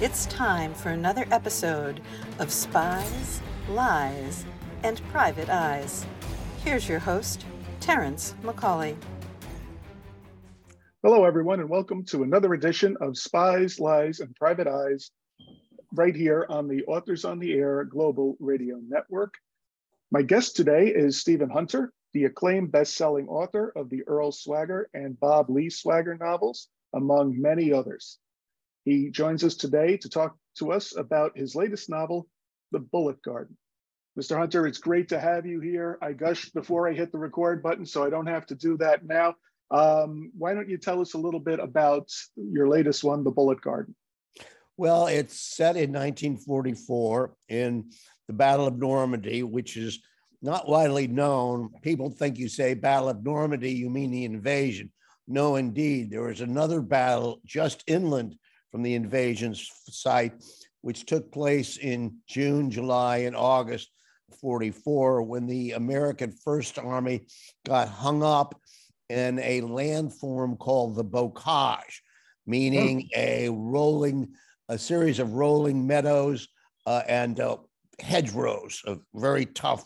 It's time for another episode of Spies, Lies, and Private Eyes. Here's your host, Terrence McCauley. Hello, everyone, and welcome to another edition of Spies, Lies, and Private Eyes, right here on the Authors on the Air Global Radio Network. My guest today is Stephen Hunter, the acclaimed best-selling author of the Earl Swagger and Bob Lee Swagger novels, among many others. He joins us today to talk to us about his latest novel, The Bullet Garden. Mr. Hunter, it's great to have you here. I gushed before I hit the record button, so I don't have to do that now. Um, why don't you tell us a little bit about your latest one, The Bullet Garden? Well, it's set in 1944 in the Battle of Normandy, which is not widely known. People think you say Battle of Normandy, you mean the invasion. No, indeed, there was another battle just inland from the invasion site, which took place in June, July, and August 44 when the American First Army got hung up in a landform called the bocage, meaning a rolling, a series of rolling meadows uh, and uh, hedgerows of very tough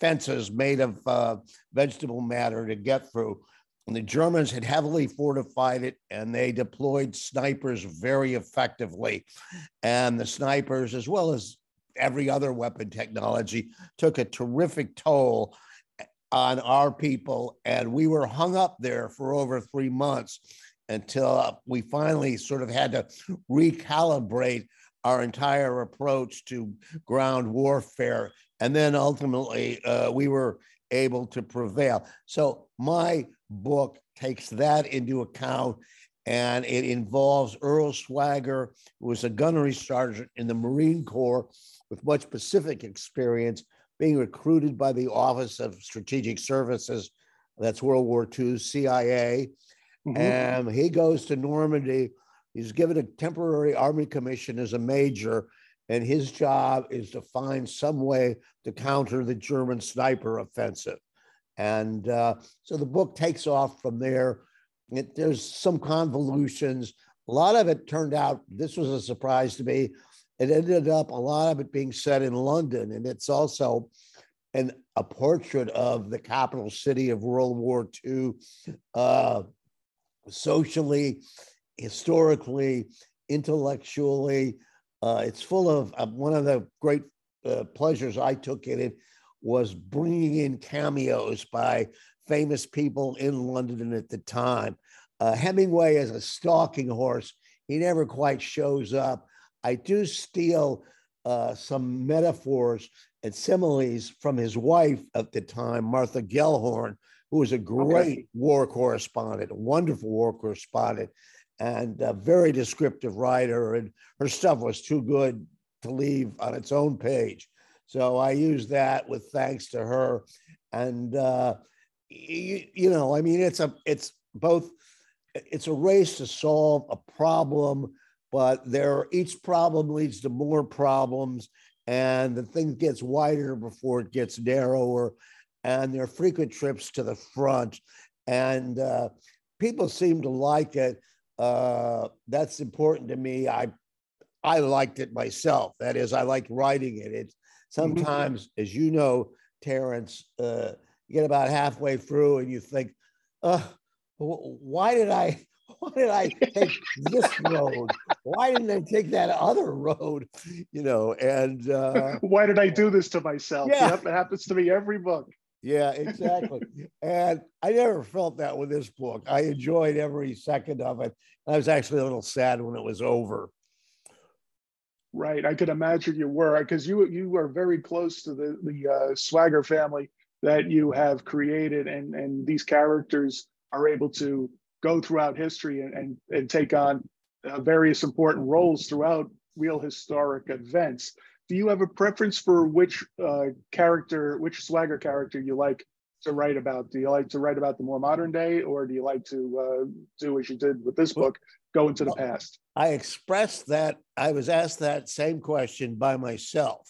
fences made of uh, vegetable matter to get through. The Germans had heavily fortified it and they deployed snipers very effectively. And the snipers, as well as every other weapon technology, took a terrific toll on our people. And we were hung up there for over three months until we finally sort of had to recalibrate our entire approach to ground warfare. And then ultimately, uh, we were able to prevail. So, my book takes that into account and it involves Earl Swagger, who was a gunnery sergeant in the Marine Corps with much Pacific experience, being recruited by the Office of Strategic Services, that's World War II, CIA. Mm-hmm. And he goes to Normandy. He's given a temporary Army commission as a major, and his job is to find some way to counter the German sniper offensive. And uh, so the book takes off from there. It, there's some convolutions. A lot of it turned out, this was a surprise to me, it ended up a lot of it being set in London, and it's also an, a portrait of the capital city of World War II, uh, socially, historically, intellectually. Uh, it's full of uh, one of the great uh, pleasures I took in it was bringing in cameos by famous people in London at the time. Uh, Hemingway as a stalking horse, he never quite shows up I do steal uh, some metaphors and similes from his wife at the time, Martha Gellhorn, who was a great okay. war correspondent, a wonderful war correspondent, and a very descriptive writer. And her stuff was too good to leave on its own page. So I use that with thanks to her. And, uh, you, you know, I mean, it's a, it's both, it's a race to solve a problem but there each problem leads to more problems and the thing gets wider before it gets narrower and there are frequent trips to the front and uh, people seem to like it uh, that's important to me i i liked it myself that is i liked writing it it's. Sometimes mm-hmm. as you know terrence uh, you get about halfway through and you think uh, why did i why did I take this road? Why didn't I take that other road? You know, and uh, why did I do this to myself? Yeah. Yep, it happens to me every book. Yeah, exactly. and I never felt that with this book. I enjoyed every second of it. I was actually a little sad when it was over. Right, I could imagine you were because you you are very close to the the uh, Swagger family that you have created, and and these characters are able to go throughout history and, and, and take on uh, various important roles throughout real historic events. Do you have a preference for which uh, character, which swagger character you like to write about? Do you like to write about the more modern day, or do you like to uh, do as you did with this book, go into the past? I expressed that I was asked that same question by myself,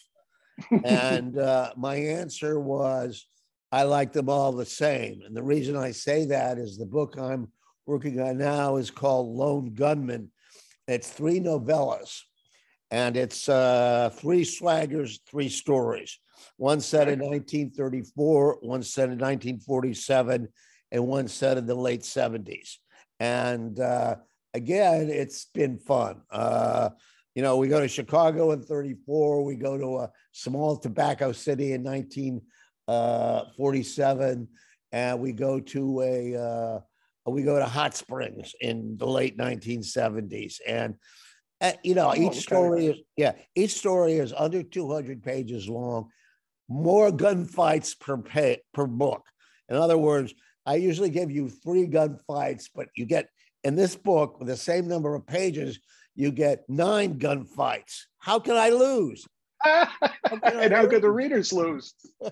and uh, my answer was I like them all the same. And the reason I say that is the book I'm working on now is called Lone Gunman. It's three novellas. and it's uh, three swaggers, three stories. One set in 1934, one set in 1947, and one set in the late 70s. And uh, again, it's been fun. Uh, you know, we go to Chicago in 34, we go to a small tobacco city in 1947, and we go to a uh, we go to Hot Springs in the late 1970s. And uh, you know, Oh, each story is yeah, each story is under 200 pages long, more gunfights per pay, per book. In other words, I usually give you three gunfights, but you get in this book with the same number of pages, you get nine gunfights. How can I lose? can I and how could the readers lose?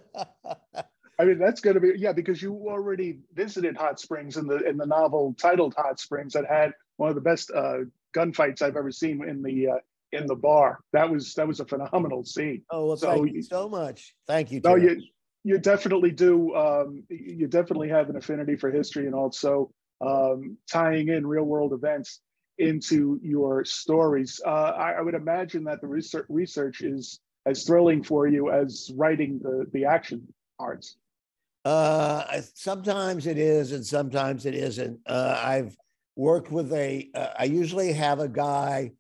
I mean, that's going to be yeah, because you already visited Hot Springs in the in the novel titled Hot Springs that had one of the best uh, gunfights I've ever seen in the uh, in the bar. That was that was a phenomenal scene. oh, well, So thank you you- so much. Thank you. No, you you definitely do. Um, you definitely have an affinity for history and also um, tying in real world events into your stories. Uh, I, I would imagine that the research research is as thrilling for you as writing the the action parts. Uh, sometimes it is, and sometimes it isn't. Uh, I've worked with a. Uh, I usually have a guy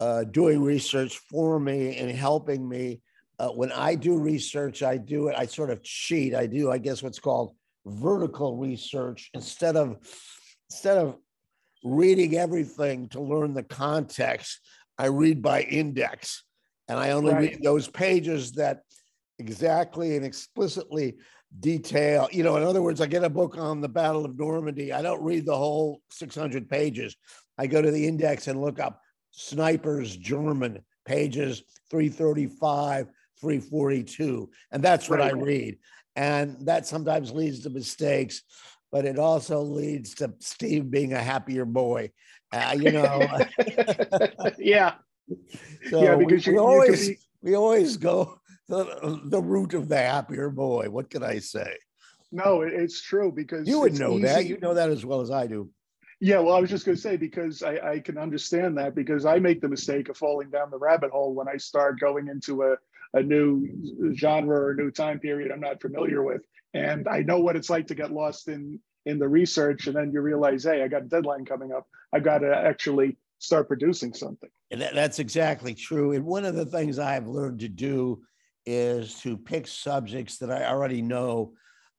uh, doing research for me and helping me. Uh, when I do research, I do it. I sort of cheat. I do, I guess, what's called vertical research instead of instead of reading everything to learn the context. I read by index, and I only Right. read those pages that exactly and explicitly detail. You know, in other words, I get a book on the Battle of Normandy. I don't read the whole 600 pages. I go to the index and look up snipers German pages 335, 342, and that's what I read. And that sometimes leads to mistakes, but it also leads to Steve being a happier boy. Uh, you know, yeah, so yeah, we- because we, you, you always be, we always go the, the route of the happier boy. What can I say? no, it's true because You would know that. You know that as well as I do. Yeah, well, I was just going to say because I, I can understand that because I make the mistake of falling down the rabbit hole when I start going into a, a new genre or a new time period I'm not familiar with. And I know what it's like to get lost in in the research, and then you realize, hey, I got a deadline coming up. I've got to actually start producing something. And that, that's exactly true. And one of the things I've learned to do is to pick subjects that I already know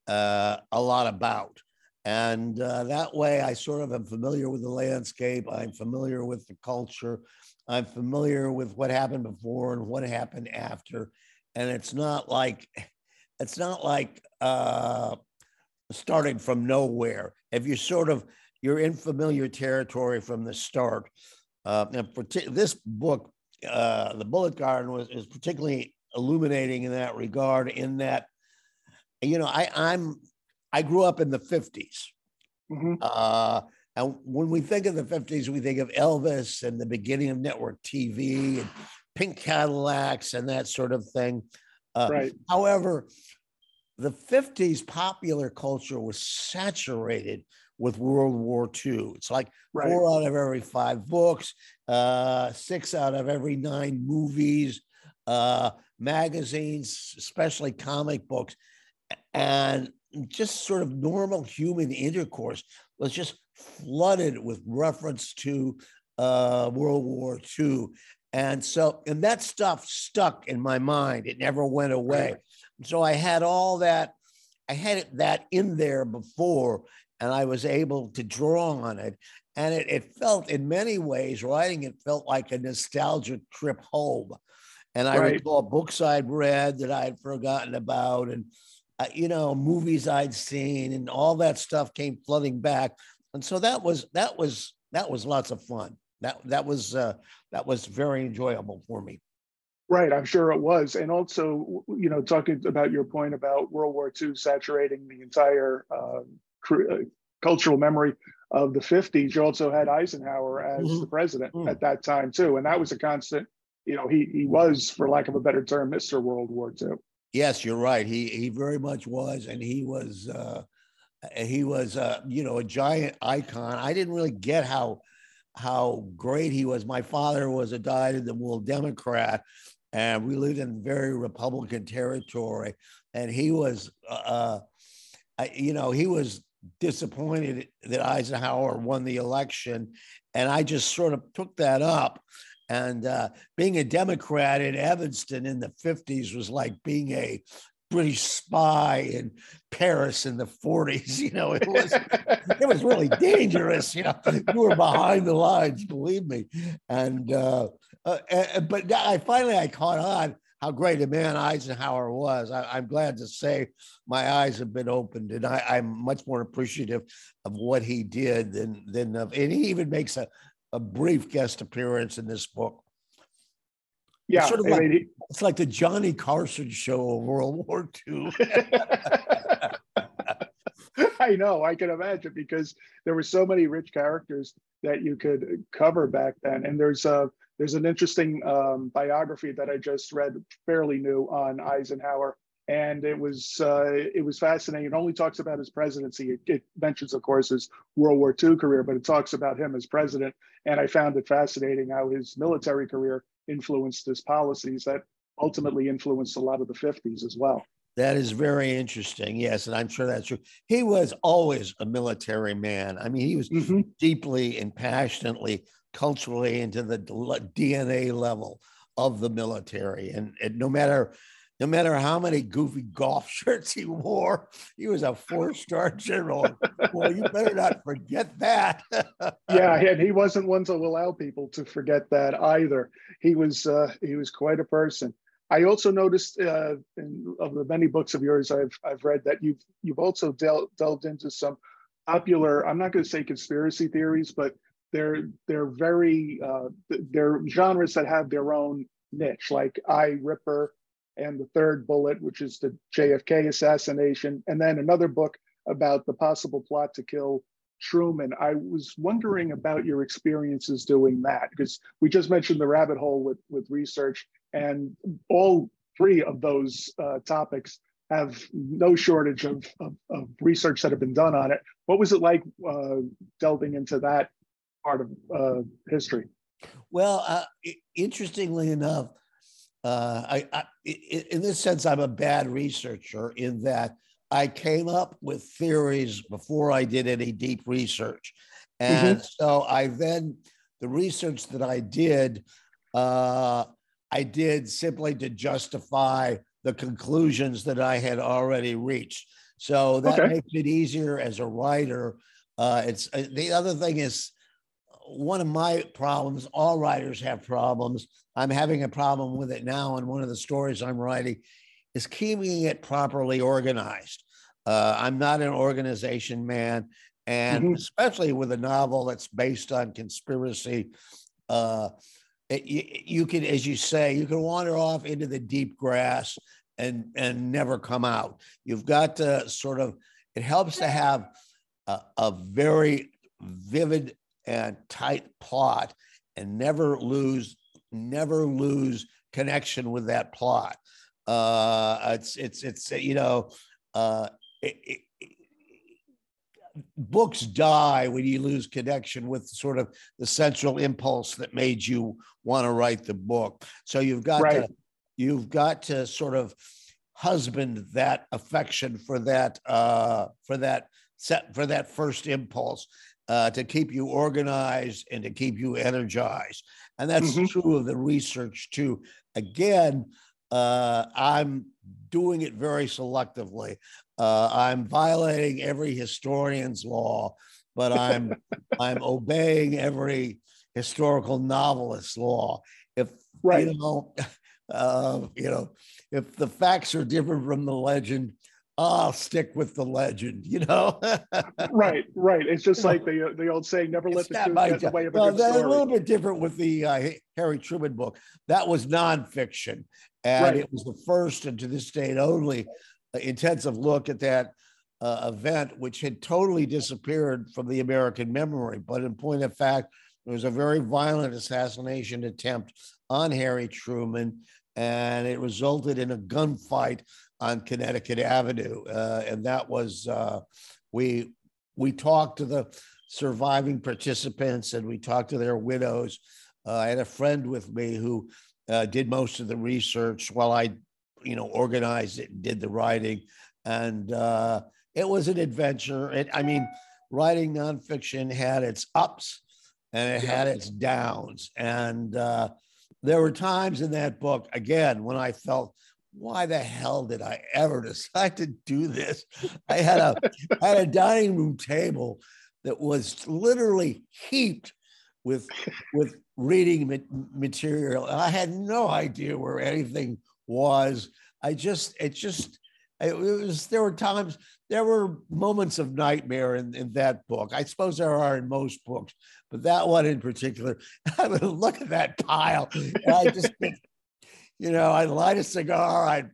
uh, a lot about. And uh, that way I sort of am familiar with the landscape. I'm familiar with the culture. I'm familiar with what happened before and what happened after. And it's not like, it's not like uh, starting from nowhere. If you sort of, you're in familiar territory from the start. Uh, and this book, uh, The Bullet Garden, was is particularly illuminating in that regard. In that, you know, I, I'm I grew up in the '50s, Mhm. uh, and when we think of the '50s, we think of Elvis and the beginning of network TV and pink Cadillacs and that sort of thing. Uh, Right. However, the 50s popular culture was saturated with World War II. It's like Right. four out of every five books, uh, six out of every nine movies, uh, magazines, especially comic books, and just sort of normal human intercourse was just flooded with reference to uh, World War II. And so, and that stuff stuck in my mind. It never went away. So I had all that, I had it, that in there before, and I was able to draw on it. And it, it felt, in many ways, writing it felt like a nostalgic trip home. And I Right. recall books I'd read that I had forgotten about, and uh, you know, movies I'd seen, and all that stuff came flooding back. And so that was that was that was lots of fun. That that was uh, that was very enjoyable for me. Right, I'm sure it was. And also, you know, talking about your point about World War II saturating the entire uh, cr- uh, cultural memory of the 50s, you also had Eisenhower as Mhm. the president Mm. at that time, too. And that was a constant, you know, he, he was, for lack of a better term, Mr. World War II. Yes, you're right. He he very much was, and he was uh, he was uh, you know a giant icon. I didn't really get how how great he was. My father was a dyed in the wool Democrat, and we lived in very Republican territory. And he was, uh, uh you know, he was disappointed that Eisenhower won the election, and I just sort of took that up. And uh, being a Democrat in Evanston in the 50s was like being a British spy in Paris in the 40s. You know, it was it was really dangerous. You know, you were behind the lines, believe me. And uh, uh, but I finally I caught on how great a man Eisenhower was. I, am glad to say my eyes have been opened, and I, am much more appreciative of what he did than than of, and he even makes a, a brief guest appearance in this book. Yeah, it's, sort of like, mean, he, it's like the Johnny Carson show of World War II. I know, I can imagine because there were so many rich characters that you could cover back then. And there's a there's an interesting um, biography that I just read, fairly new, on Eisenhower, and it was uh, it was fascinating. It only talks about his presidency. It, it, mentions, of course, his World War II career, but it talks about him as president. And I found it fascinating how his military career influenced his policies that ultimately influenced a lot of the 50s as well. That is very interesting. Yes, and I'm sure that's true. He was always a military man. I mean, he was mm-hmm. deeply and passionately culturally into the DNA level of the military, and, and no matter no matter how many goofy golf shirts he wore, he was a four-star general. well, you better not forget that. yeah, and he wasn't one to allow people to forget that either. He was uh, he was quite a person. I also noticed uh, in, of the many books of yours I've I've read that you've you've also delved delved into some popular. I'm not going to say conspiracy theories, but they're they're very uh, they're genres that have their own niche, like I Ripper and the Third Bullet, which is the JFK assassination, and then another book about the possible plot to kill Truman. I was wondering about your experiences doing that because we just mentioned the rabbit hole with with research, and all three of those uh, topics have no shortage of, of, of, research that have been done on it. What was it like uh, delving into that part of uh, history? Well, uh, interestingly enough, uh, I, I, in this sense, I'm a bad researcher in that I came up with theories before I did any deep research. And mm-hmm. so I then, the research that I did, uh, I did simply to justify the conclusions that I had already reached. So that okay. makes it easier as a writer. Uh, it's uh, the other thing is one of my problems. All writers have problems. I'm having a problem with it now, and one of the stories I'm writing is keeping it properly organized. Uh, I'm not an organization man, and mm-hmm. especially with a novel that's based on conspiracy, uh, it, you, you can, as you say, you can wander off into the deep grass and and never come out. You've got to sort of. It helps to have a, a very vivid and tight plot, and never lose never lose connection with that plot. Uh, it's it's it's you know. Uh, it, it, books die when you lose connection with sort of the central impulse that made you want to write the book. So you've got right. to you've got to sort of husband that affection for that uh, for that set for that first impulse uh, to keep you organized and to keep you energized. And that's mm-hmm. true of the research too. Again, uh, I'm doing it very selectively. Uh, I'm violating every historian's law, but I'm I'm obeying every historical novelist's law. If right. you know, uh, you know, if the facts are different from the legend, I'll stick with the legend, you know? right, right. It's just like the the old saying, never let the truth get the way of a well, good story. a little bit different with the uh, Harry Truman book. That was nonfiction. And right. it was the first and to this date only uh, intensive look at that uh, event, which had totally disappeared from the American memory. But in point of fact, there was a very violent assassination attempt on Harry Truman, and it resulted in a gunfight on Connecticut Avenue. Uh, and that was, uh, we, we talked to the surviving participants and we talked to their widows. Uh, I had a friend with me who uh, did most of the research while I, you know, organized it and did the writing. And uh, it was an adventure. It, I mean, writing nonfiction had its ups and it had its downs. And uh, there were times in that book, again, when I felt, why the hell did I ever decide to do this? I had a had a dining room table that was literally heaped with with reading material. I had no idea where anything was. I just it just it was there were times there were moments of nightmare in, in that book. I suppose there are in most books, but that one in particular, I would look at that pile and I just you know, I'd light a cigar, I'd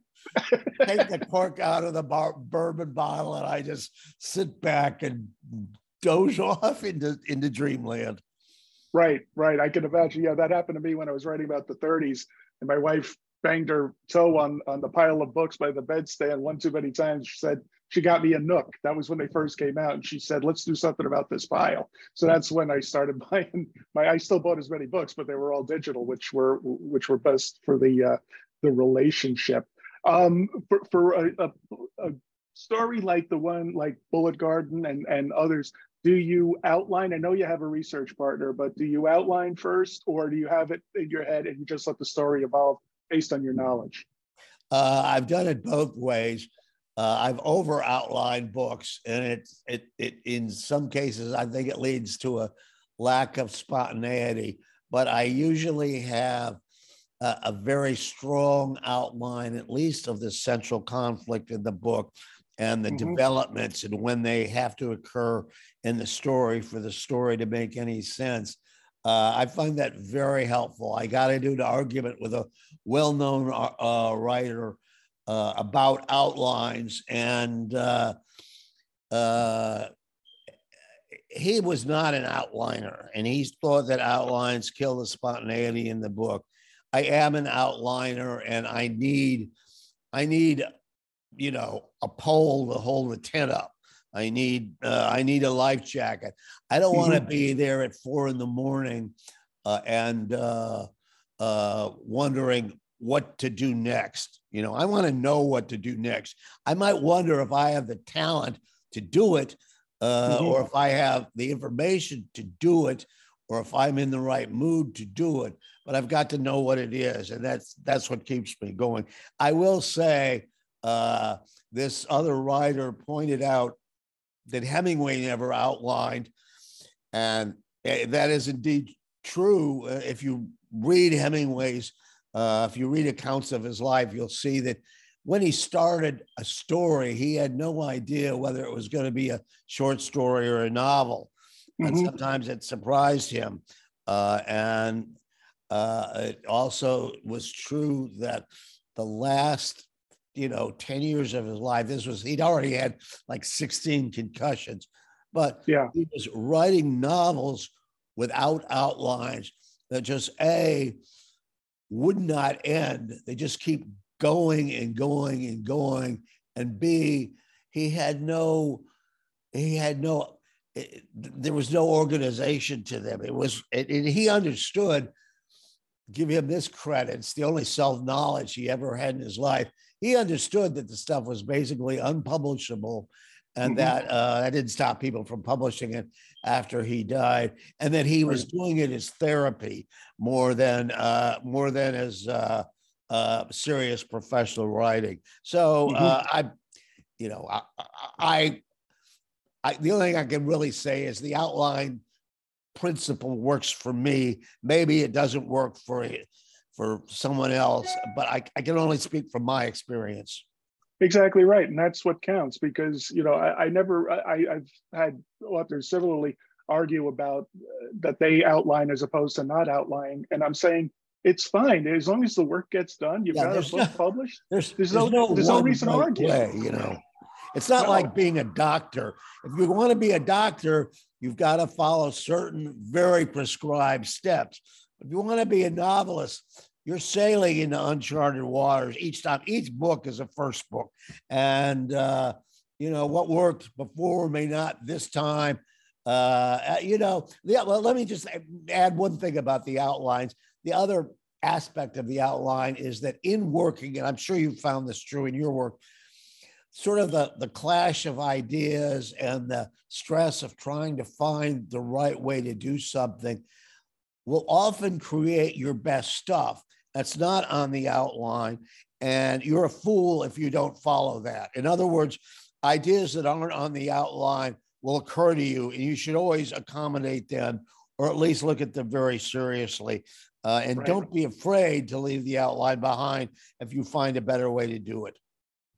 take the cork out of the bar, bourbon bottle, and I just sit back and doze off into into dreamland. Right, right. I can imagine. Yeah, that happened to me when I was writing about the 30s, and my wife banged her toe on on the pile of books by the bedstand one too many times. She said she got me a Nook. That was when they first came out, and she said, "Let's do something about this pile." So that's when I started buying my. I still bought as many books, but they were all digital, which were which were best for the uh, the relationship. Um, for for a, a, a story like the one like Bullet Garden and and others, do you outline? I know you have a research partner, but do you outline first, or do you have it in your head and you just let the story evolve based on your knowledge? Uh, I've done it both ways. Uh, I've over outlined books, and it, it it in some cases I think it leads to a lack of spontaneity. But I usually have a, a very strong outline, at least of the central conflict in the book, and the mm-hmm. developments and when they have to occur in the story for the story to make any sense. Uh, I find that very helpful. I got into an argument with a well known uh, uh, writer uh, about outlines, and uh, uh, he was not an outliner, and he thought that outlines kill the spontaneity in the book. I am an outliner, and I need, I need you know, a pole to hold the tent up. I need uh, I need a life jacket. I don't want to mm-hmm. be there at four in the morning uh, and uh, uh, wondering what to do next. You know, I want to know what to do next. I might wonder if I have the talent to do it, uh, mm-hmm. or if I have the information to do it, or if I'm in the right mood to do it. But I've got to know what it is, and that's that's what keeps me going. I will say uh, this other writer pointed out that Hemingway never outlined, and eh, that is indeed true. Uh, if you read Hemingway's, uh, if you read accounts of his life, you'll see that when he started a story, he had no idea whether it was going to be a short story or a novel. Mm-hmm. And sometimes it surprised him. Uh, and uh, it also was true that the last you know 10 years of his life this was he'd already had like 16 concussions but yeah he was writing novels without outlines that just a would not end. They just keep going and going and going. And b he had no he had no it, there was no organization to them. It was it, he understood give him this credit. It's the only self-knowledge he ever had in his life. He understood that the stuff was basically unpublishable and mm-hmm. that uh, that didn't stop people from publishing it after he died, and that he was doing it as therapy more than uh, more than as uh, uh serious professional writing. So mm-hmm. Uh, I, you know, I, I, I, the only thing I can really say is the outline principle works for me. Maybe it doesn't work for for someone else, but I, I can only speak from my experience. Exactly right, and that's what counts because you know I, I never I, I've had authors similarly argue about uh, that they outline as opposed to not outlining, and I'm saying it's fine as long as the work gets done. You've yeah, got a book no, published. There's, there's, there's no, no, there's no reason to argue. Way, you know, it's not no. like being a doctor. If you want to be a doctor, you've got to follow certain very prescribed steps. If you want to be a novelist, you're sailing into uncharted waters each time. Each book is a first book. And, uh, you know, what worked before may not this time. Uh, you know, yeah. Well, let me just add one thing about the outlines. The other aspect of the outline is that in working, and I'm sure you found this true in your work, sort of the, the clash of ideas and the stress of trying to find the right way to do something will often create your best stuff. That's not on the outline. And you're a fool if you don't follow that. In other words, ideas that aren't on the outline will occur to you, and you should always accommodate them or at least look at them very seriously. Uh, and right. don't be afraid to leave the outline behind if you find a better way to do it.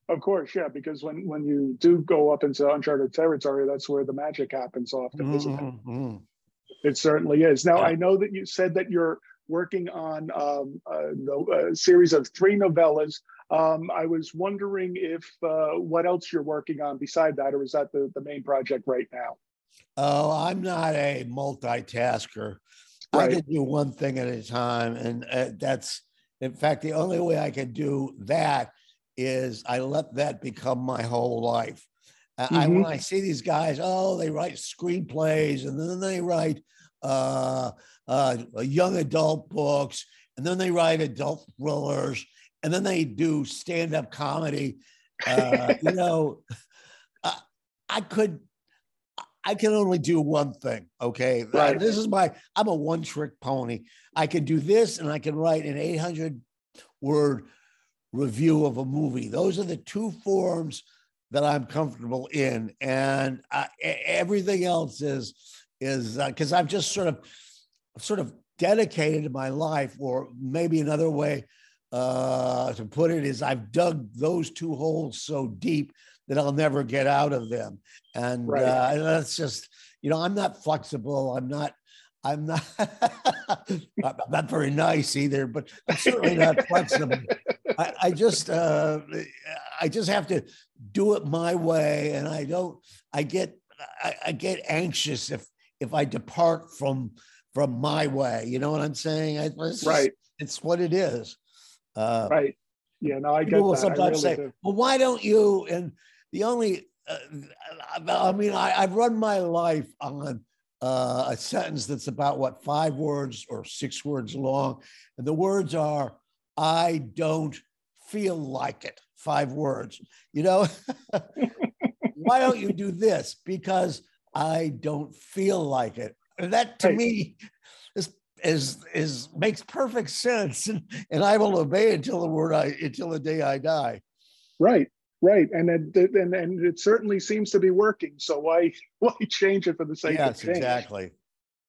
Of course, yeah, because when when you do go up into uncharted territory, that's where the magic happens often, mm-hmm. isn't it? Mm-hmm, mm-hmm. It certainly is. Now, yeah. I know that you said that you're working on um, a, a, series of three novellas. Um, I was wondering if uh, what else you're working on beside that, or is that the, the main project right now? Oh, I'm not a multitasker. Right. I can do one thing at a time, and uh, that's, in fact, the only way I can do that is I let that become my whole life. Mm-hmm. I when I see these guys, oh, they write screenplays and then they write uh, uh, young adult books, and then they write adult thrillers, and then they do stand-up comedy. Uh, you know, I, I could I can only do one thing. Okay. Right. This is my, I'm a one trick pony. I can do this and I can write an 800 word review of a movie. Those are the two forms that I'm comfortable in. And uh, everything else is, is because uh, I've just sort of, sort of dedicated my life, or maybe another way uh, to put it is I've dug those two holes so deep that I'll never get out of them. And right. uh, that's just, you know, I'm not flexible. I'm not, I'm not, I'm not very nice either, but I'm certainly not flexible. I, I just, uh, I just have to do it my way. And I don't, I get, I, I get anxious if, if I depart from, from my way, you know what I'm saying? I, it's just, right. It's what it is. Uh, right. Yeah, no, I get People will sometimes really say, do. "Well, why don't you?" And the only, uh, I mean, I, have run my life on uh, a sentence that's about what five words or six words long, and the words are, "I don't feel like it." Five words. You know, why don't you do this? Because I don't feel like it. And that to me is is is makes perfect sense, and, and I will obey until the word I until the day I die. Right. Right, and it, and and it certainly seems to be working. So why why change it for the sake yes, of change? exactly.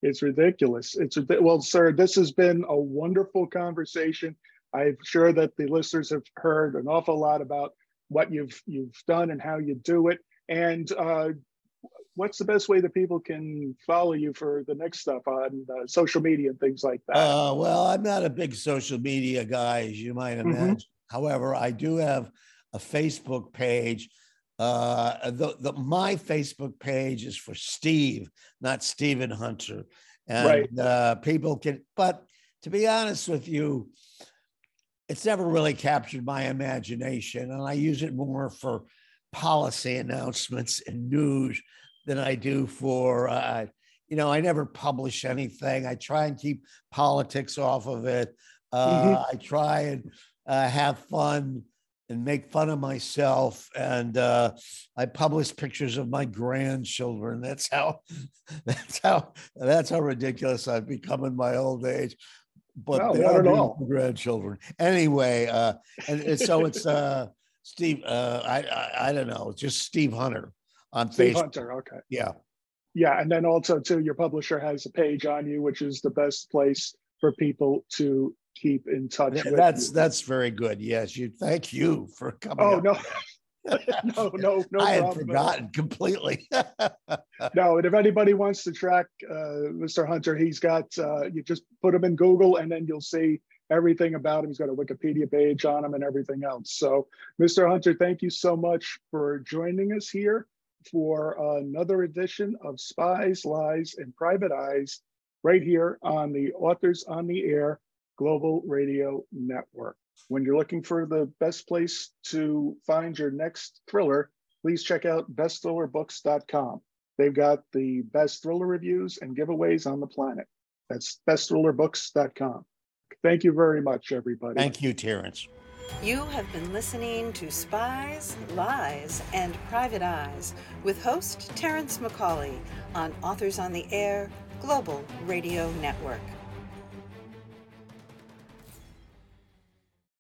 It's ridiculous. It's well, sir. This has been a wonderful conversation. I'm sure that the listeners have heard an awful lot about what you've you've done and how you do it. And uh, what's the best way that people can follow you for the next stuff on uh, social media and things like that? Uh, well, I'm not a big social media guy, as you might mm-hmm. imagine. Mm-hmm. However, I do have a Facebook page. Uh, the, the, my Facebook page is for Steve, not Stephen Hunter. And right. uh, people can, but to be honest with you, it's never really captured my imagination. And I use it more for policy announcements and news than I do for, uh, you know, I never publish anything. I try and keep politics off of it. Uh, mm-hmm. I try and uh, have fun and make fun of myself. And uh, I publish pictures of my grandchildren. That's how, that's how, that's how ridiculous I've become in my old age. But no, they are all. grandchildren anyway. Uh, and, and so it's uh, Steve. Uh, I, I I don't know. Just Steve Hunter on Steve Facebook. Hunter. Okay. Yeah. Yeah, and then also too, your publisher has a page on you, which is the best place for people to keep in touch with that's you. that's very good yes you thank you for coming oh no no no no i had forgotten completely no and if anybody wants to track uh, mr hunter he's got uh, you just put him in google and then you'll see everything about him he's got a wikipedia page on him and everything else so mr hunter thank you so much for joining us here for another edition of spies lies and private eyes right here on the authors on the air Global Radio Network. When you're looking for the best place to find your next thriller, please check out bestthrillerbooks.com. They've got the best thriller reviews and giveaways on the planet. That's bestthrillerbooks.com. Thank you very much, everybody. Thank you, Terrence. You have been listening to Spies, Lies, and Private Eyes with host Terrence McCauley on Authors on the Air Global Radio Network.